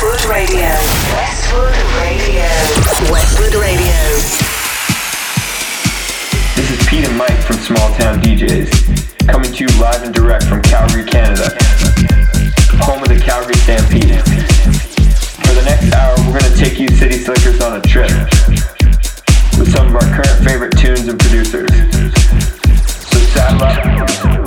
Westwood Radio. Westwood Radio. Westwood Radio. This is Pete and Mike from Small Town DJs, coming to you live and direct from Calgary, Canada, home of the Calgary Stampede. For the next hour, we're going to take you City Slickers on a trip with some of our current favorite tunes and producers. So saddle up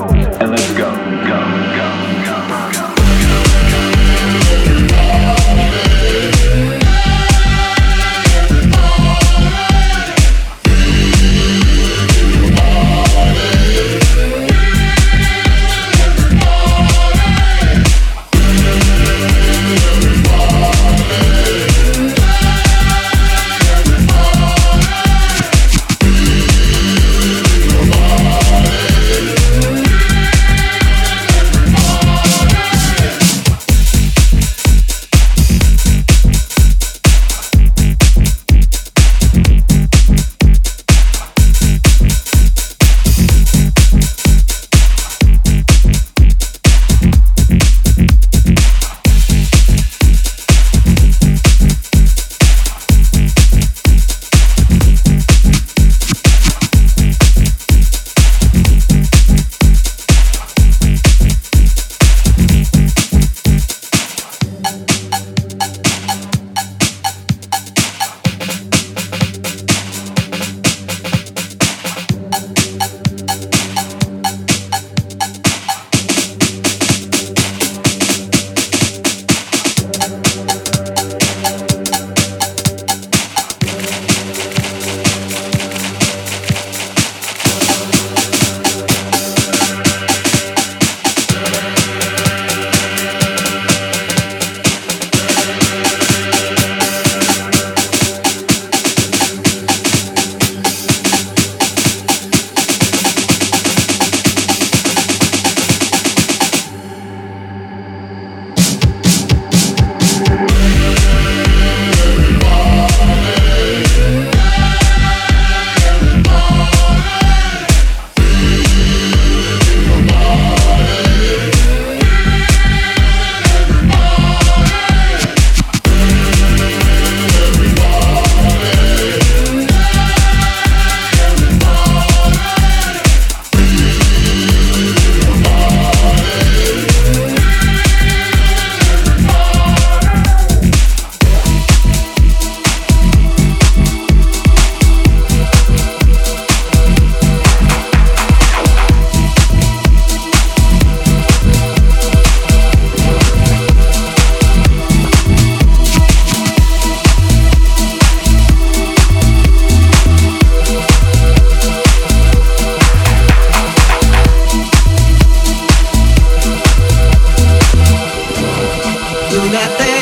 nothing.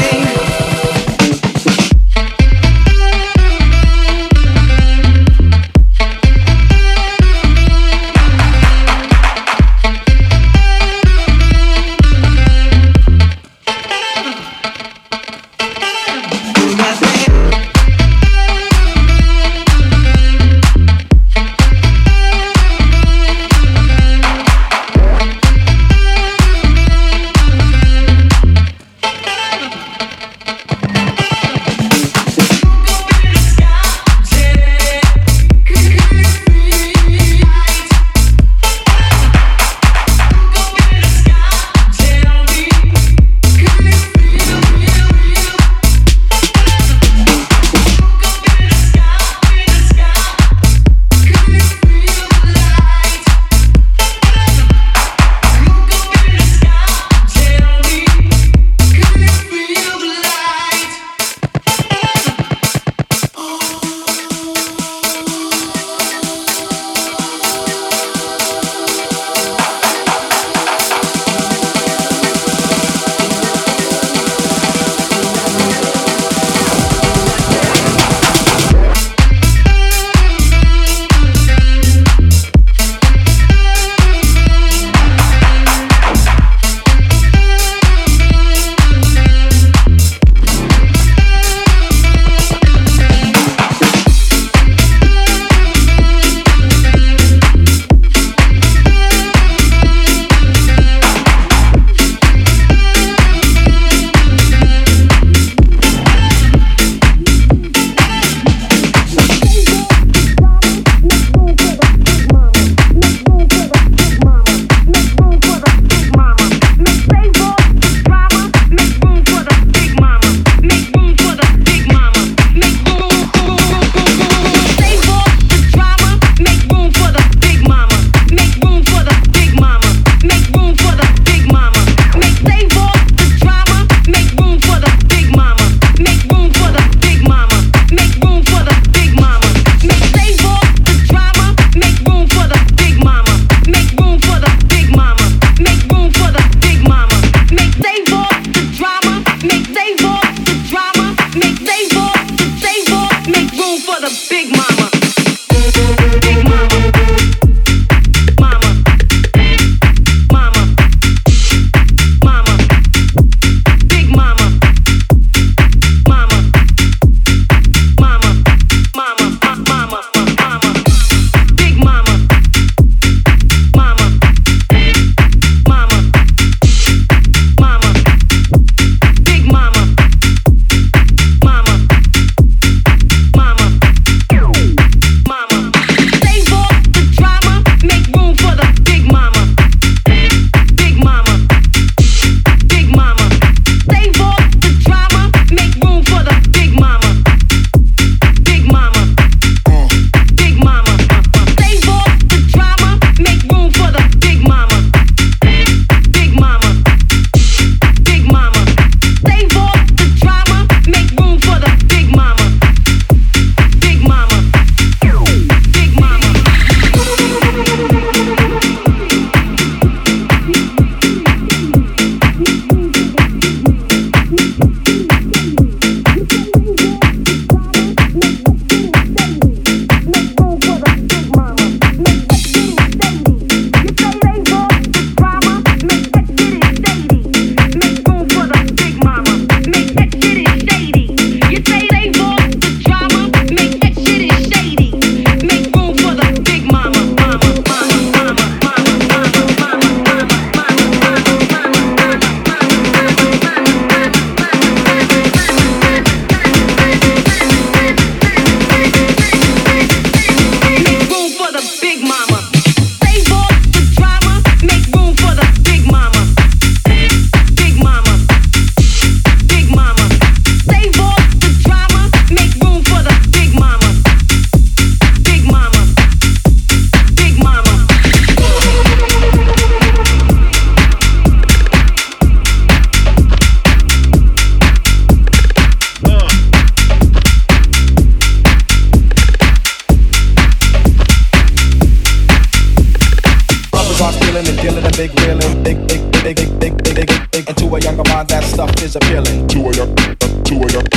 Stuff is appealing. To a young, to a young.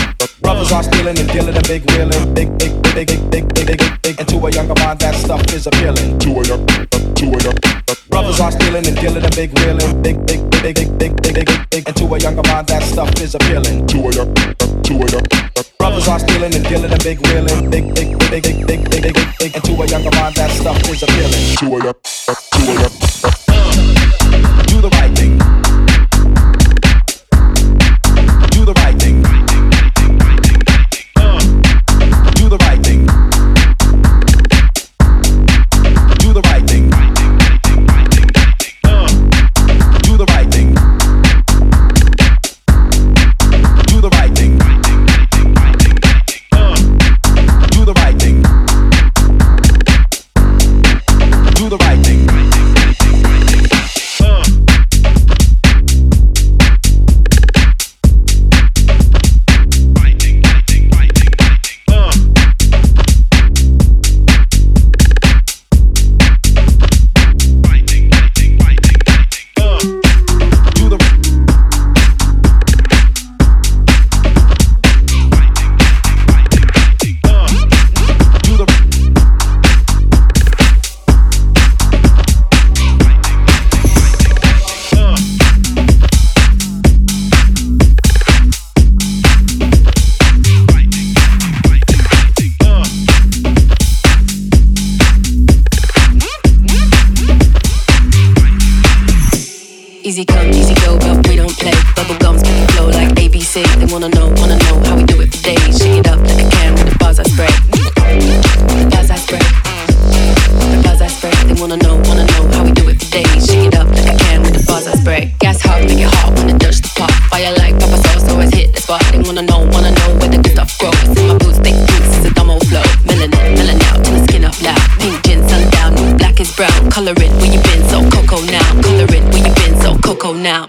Brothers are stealing and dealing and big wheeling. Big, big, big, big, big, big, big, big, big. And to a younger mind, that stuff is appealing. To a young, to a young. Brothers are stealing and dealing and big wheeling. Big, big, big, big, big, big, big, big, big. And to a younger mind, that stuff is appealing. To a young, to a young. Brothers are stealing and dealing and big wheeling. Big, big, big, big, big, big, big, big, big. And to a younger mind, that stuff is appealing. To a young, to a young. Easy come, easy go, but we don't play. Bubble gums it flow like ABC. They wanna know, wanna know how we do it for days. Shake it up like a can with the bars I spray. The bars I spray. The bars I spray. They wanna know, wanna know how we do it for days. Shake it up like a can with the bars I spray. Gas hot, make it hot when it touch the pot. Fire like Papa Sauce, always hit the spot. They wanna know, wanna know where the good stuff grows. In my boots, thick boots, it's a dumb old flow. Melanin, melon out, till the skin up loud. Pink gin, sundown, new black is brown. Color it where you now.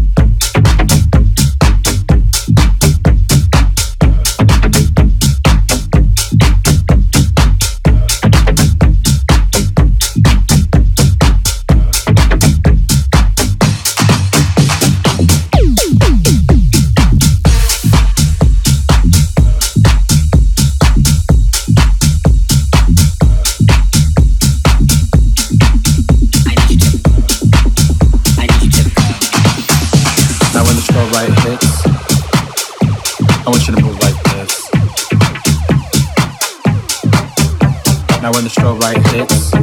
Strobe light hits,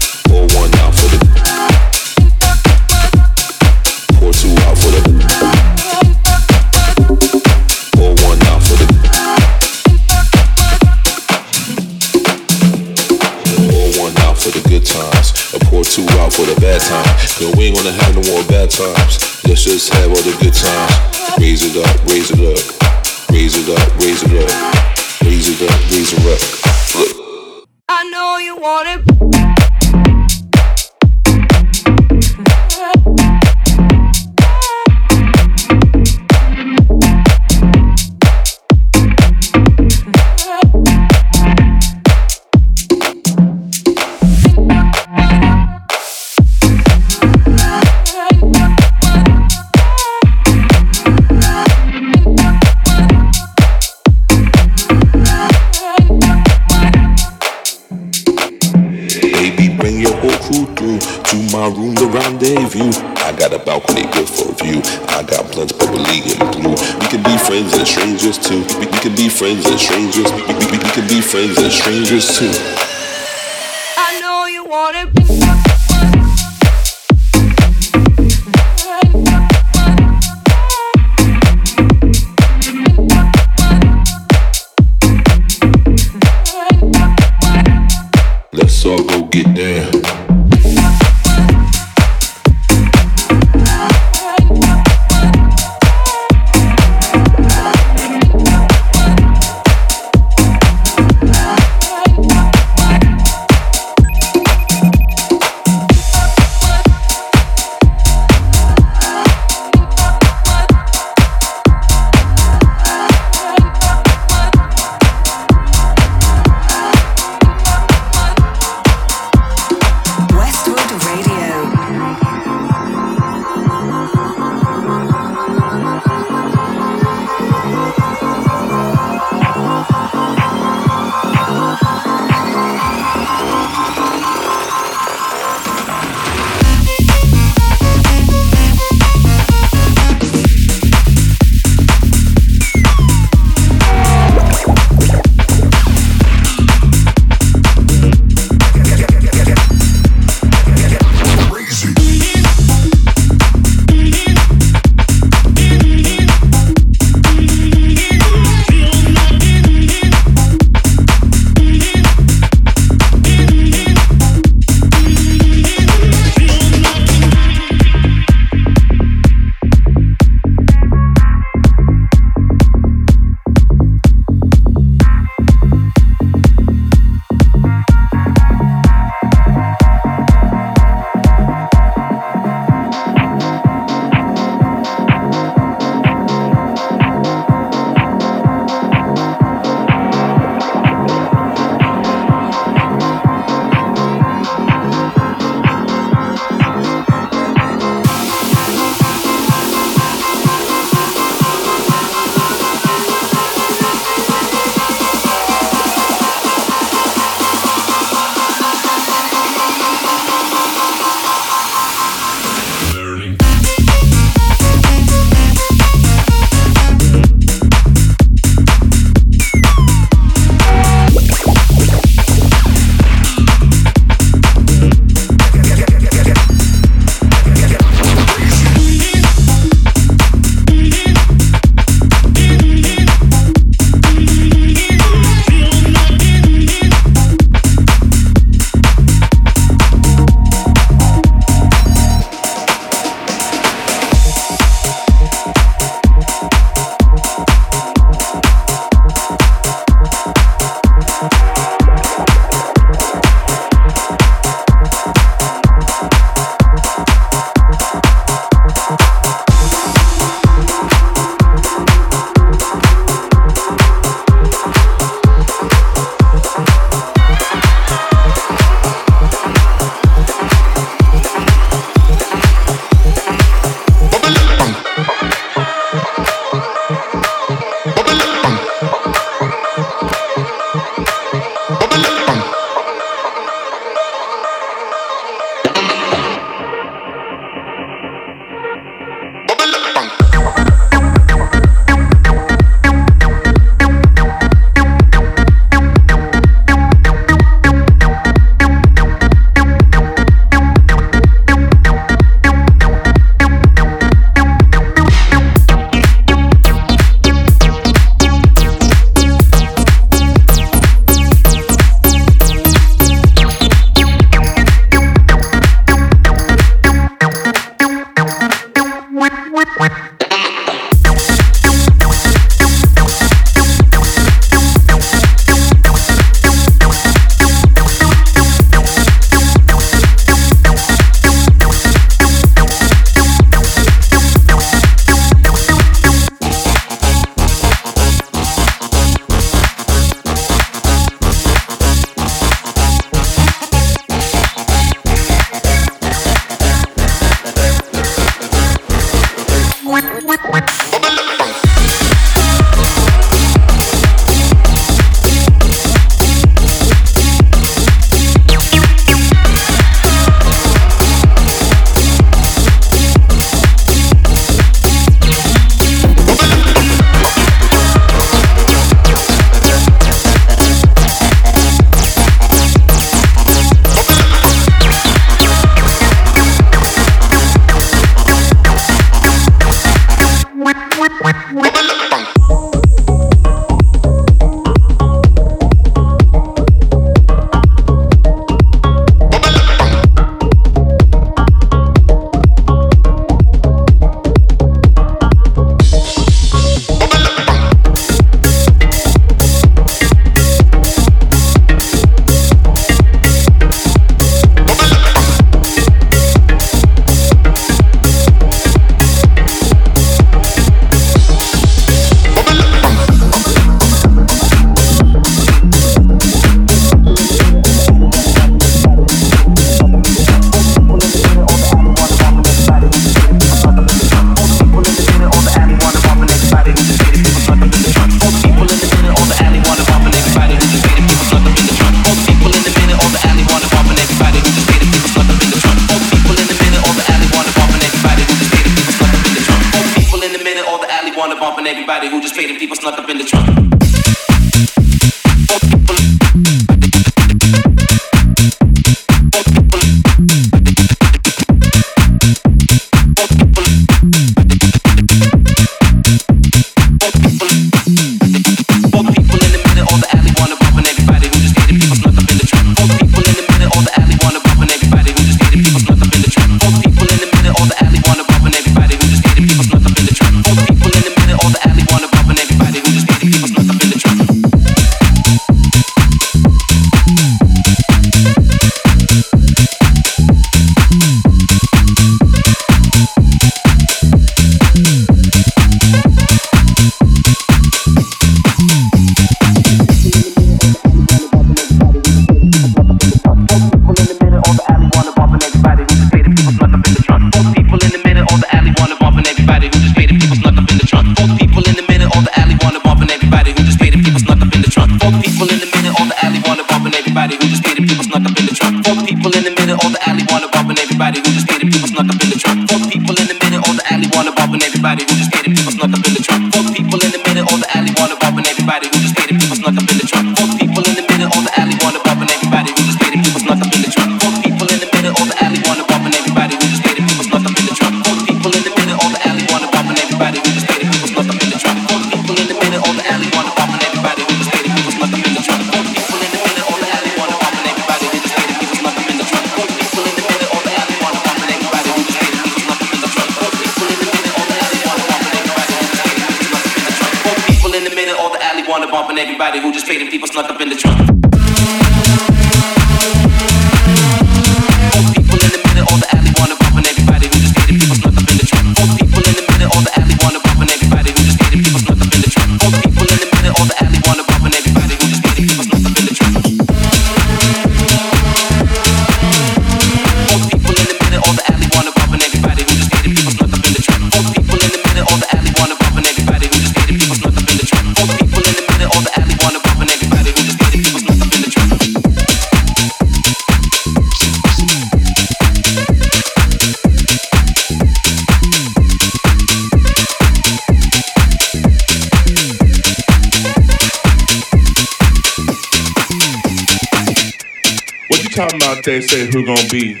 they say who gonna be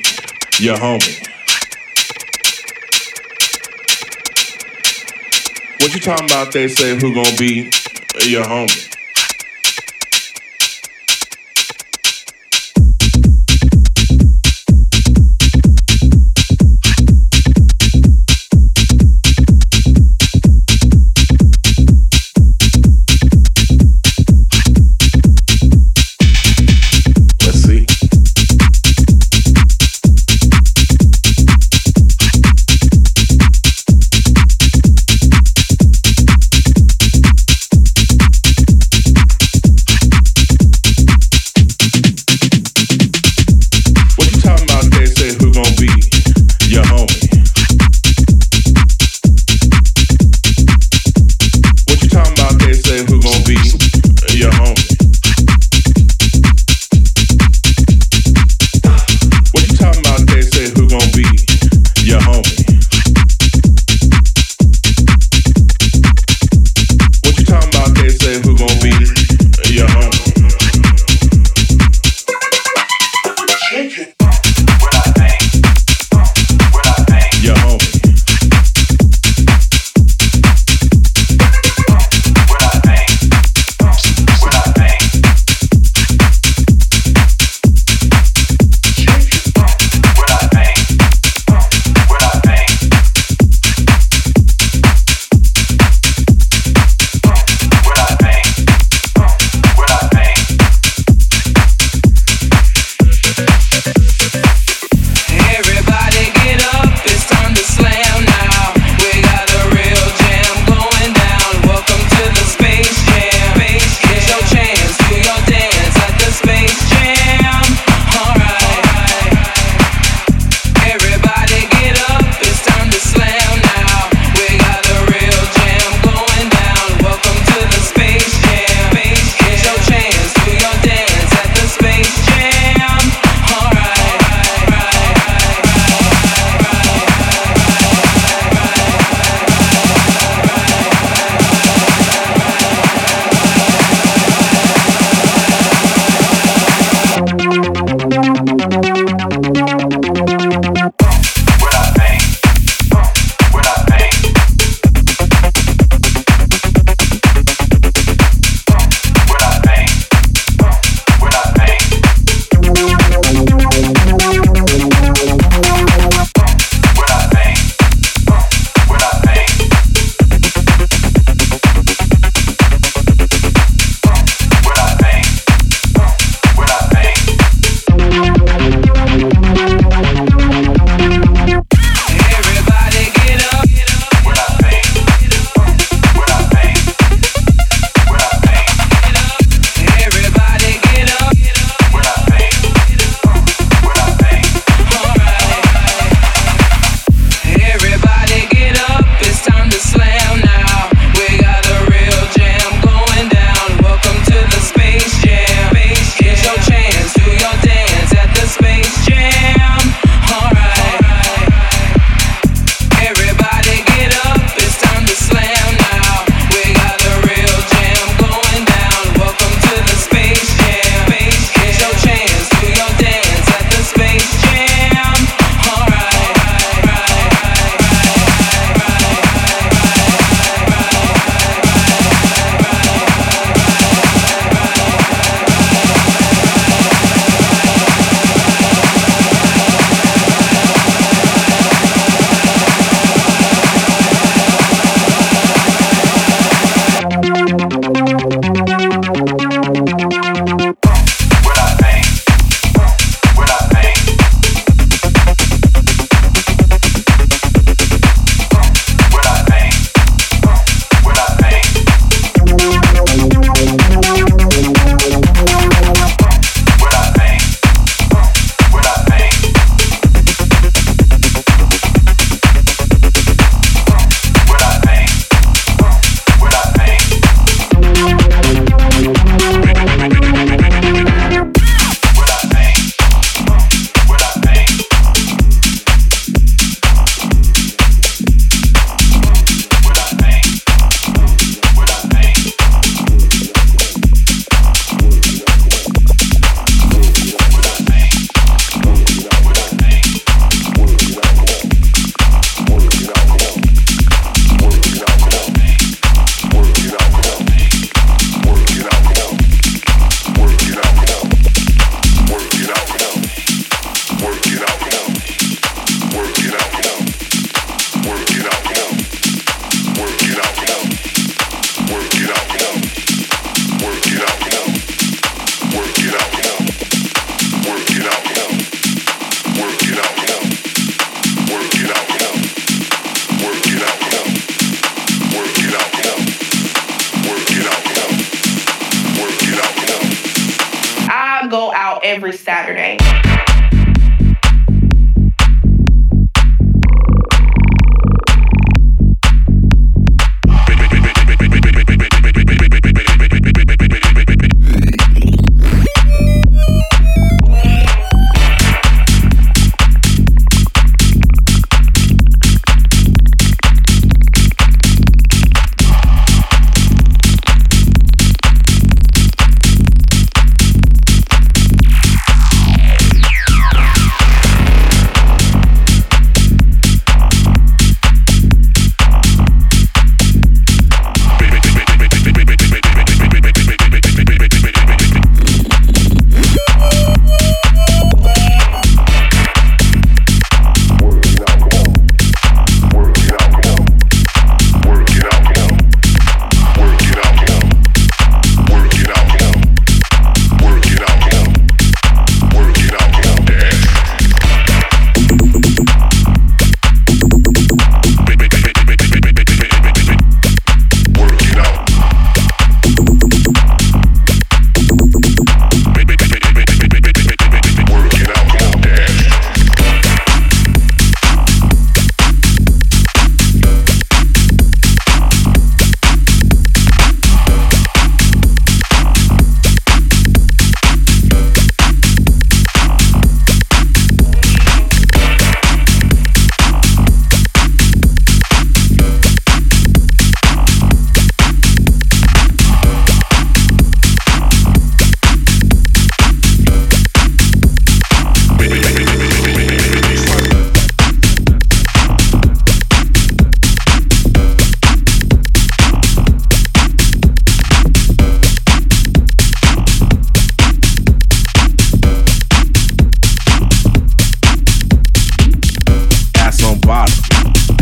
your homie? What you talking about? They say who gonna be your homie?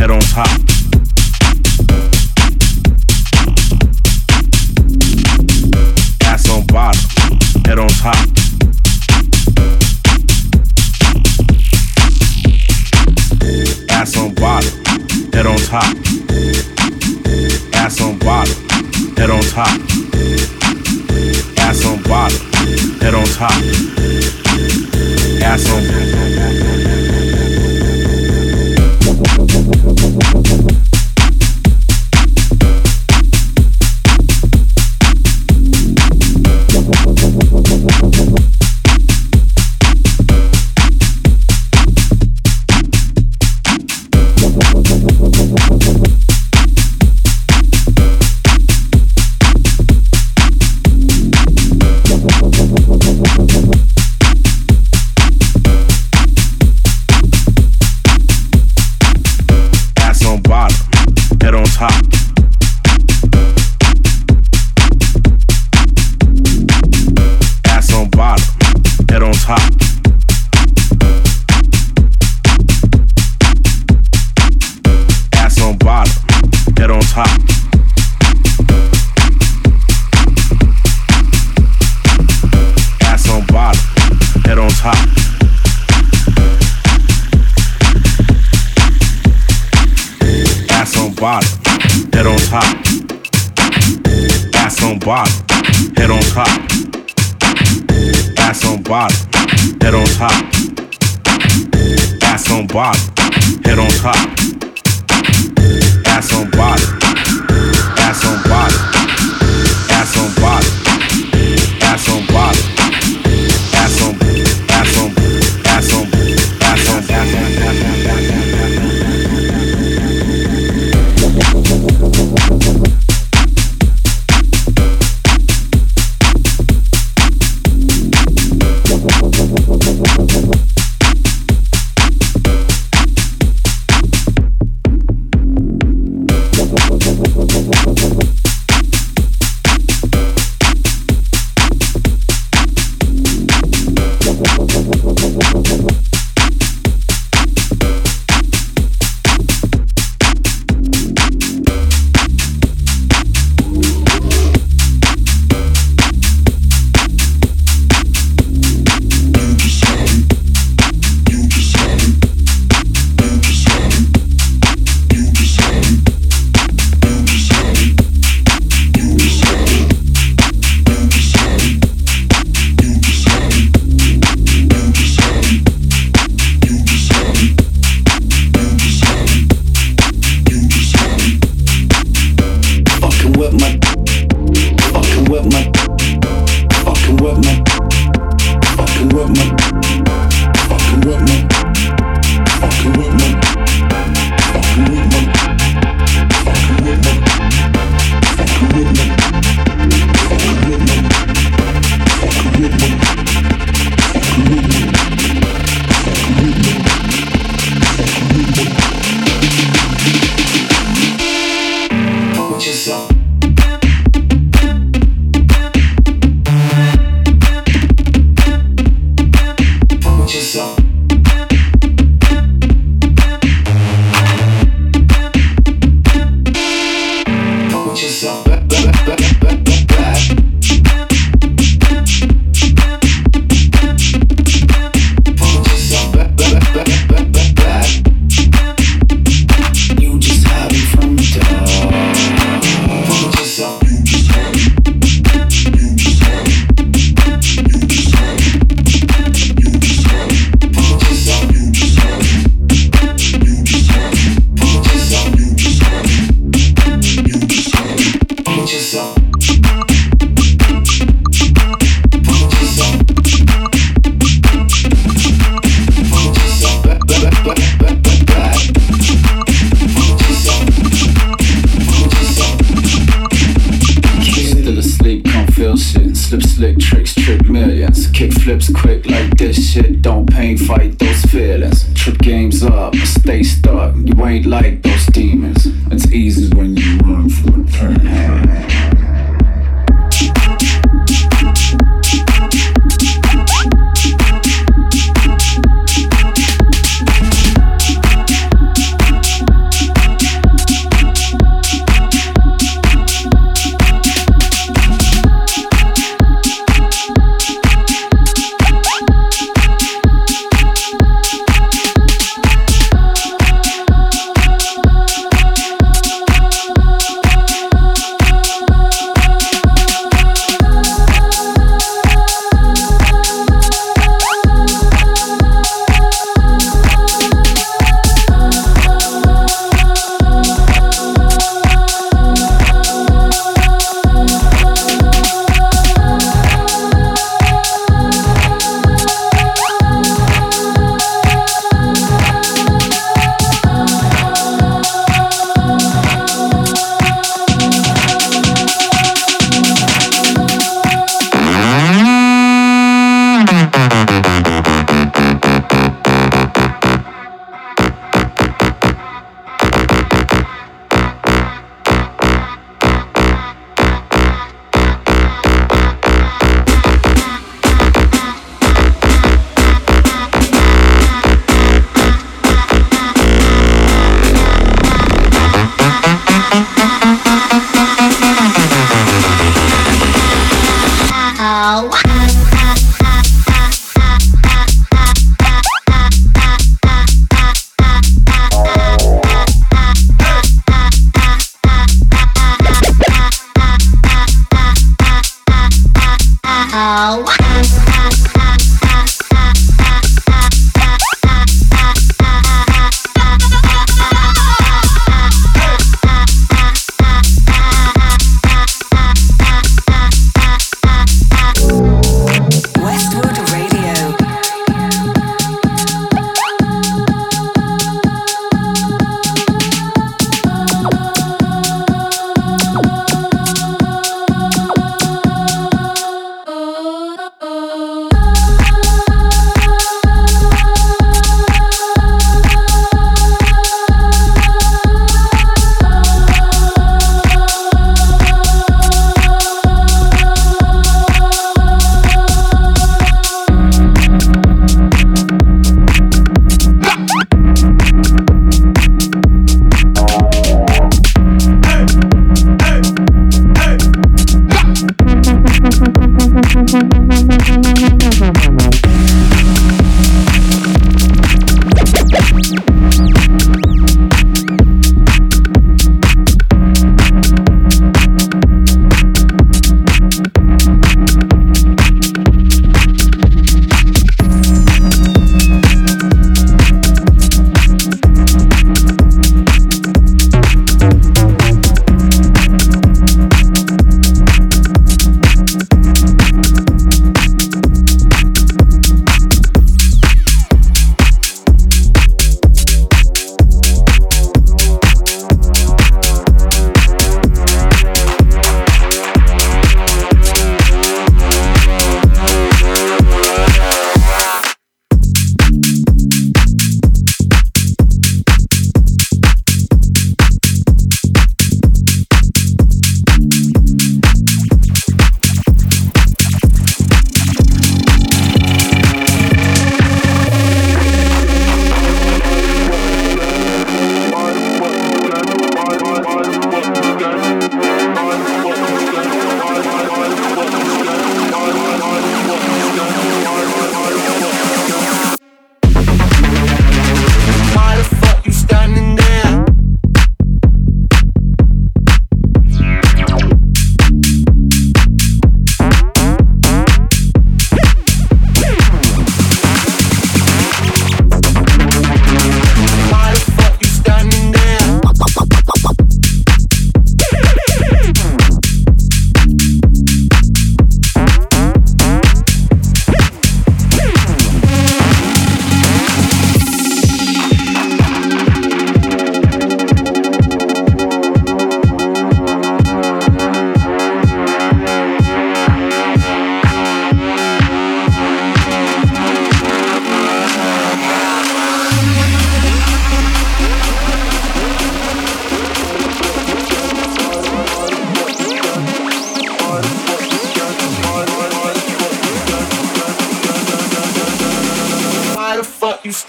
head on top. Ass on bottom, head on top. Ass on bottom, head on top. Ass on bottom, head on top. Ass on bottom, head on top. Ass on. bottom, head on top. Ass on bottom, head on top. Ass on bottom, ass on bottom, ass on bottom, ass on bottom, ass on, ass on, ass on, ass on, ass on, ass on, ass on.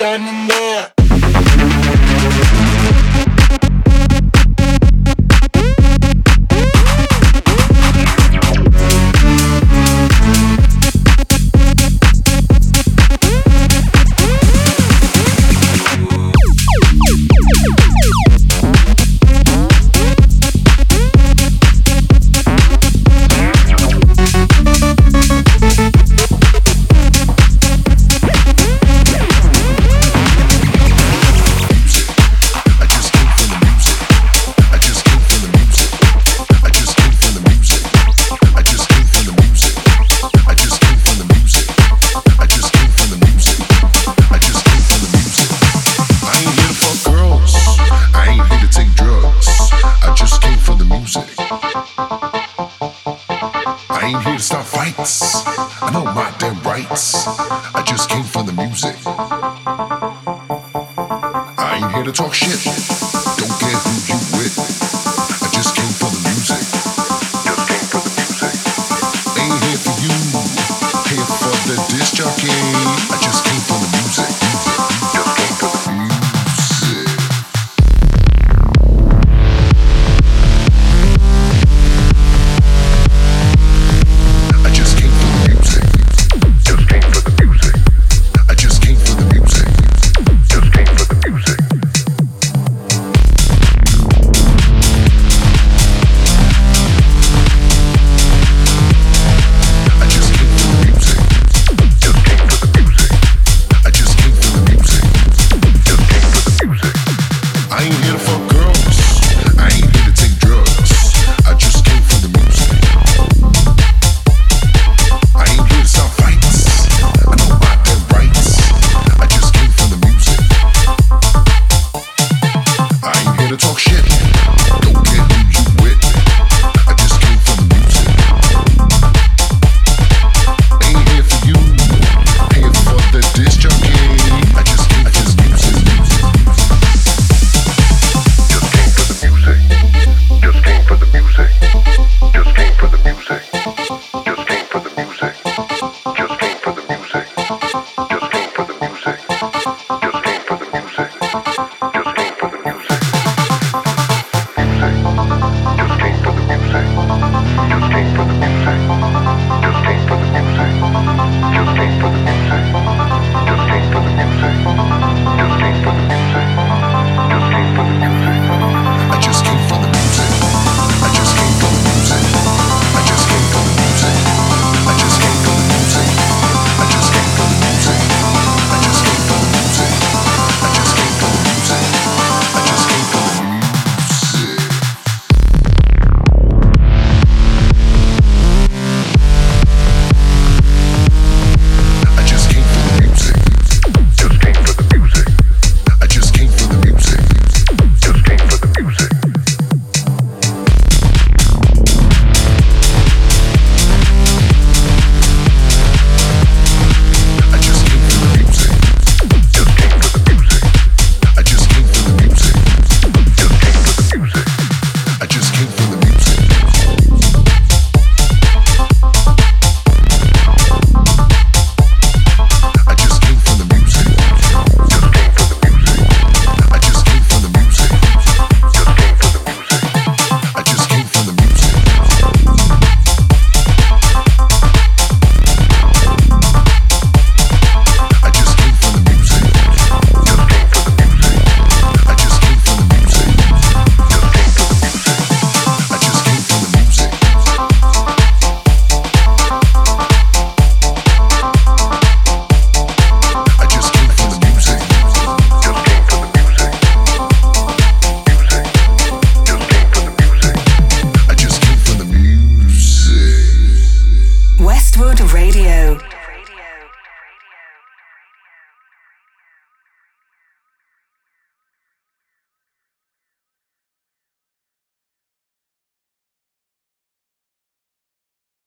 Standing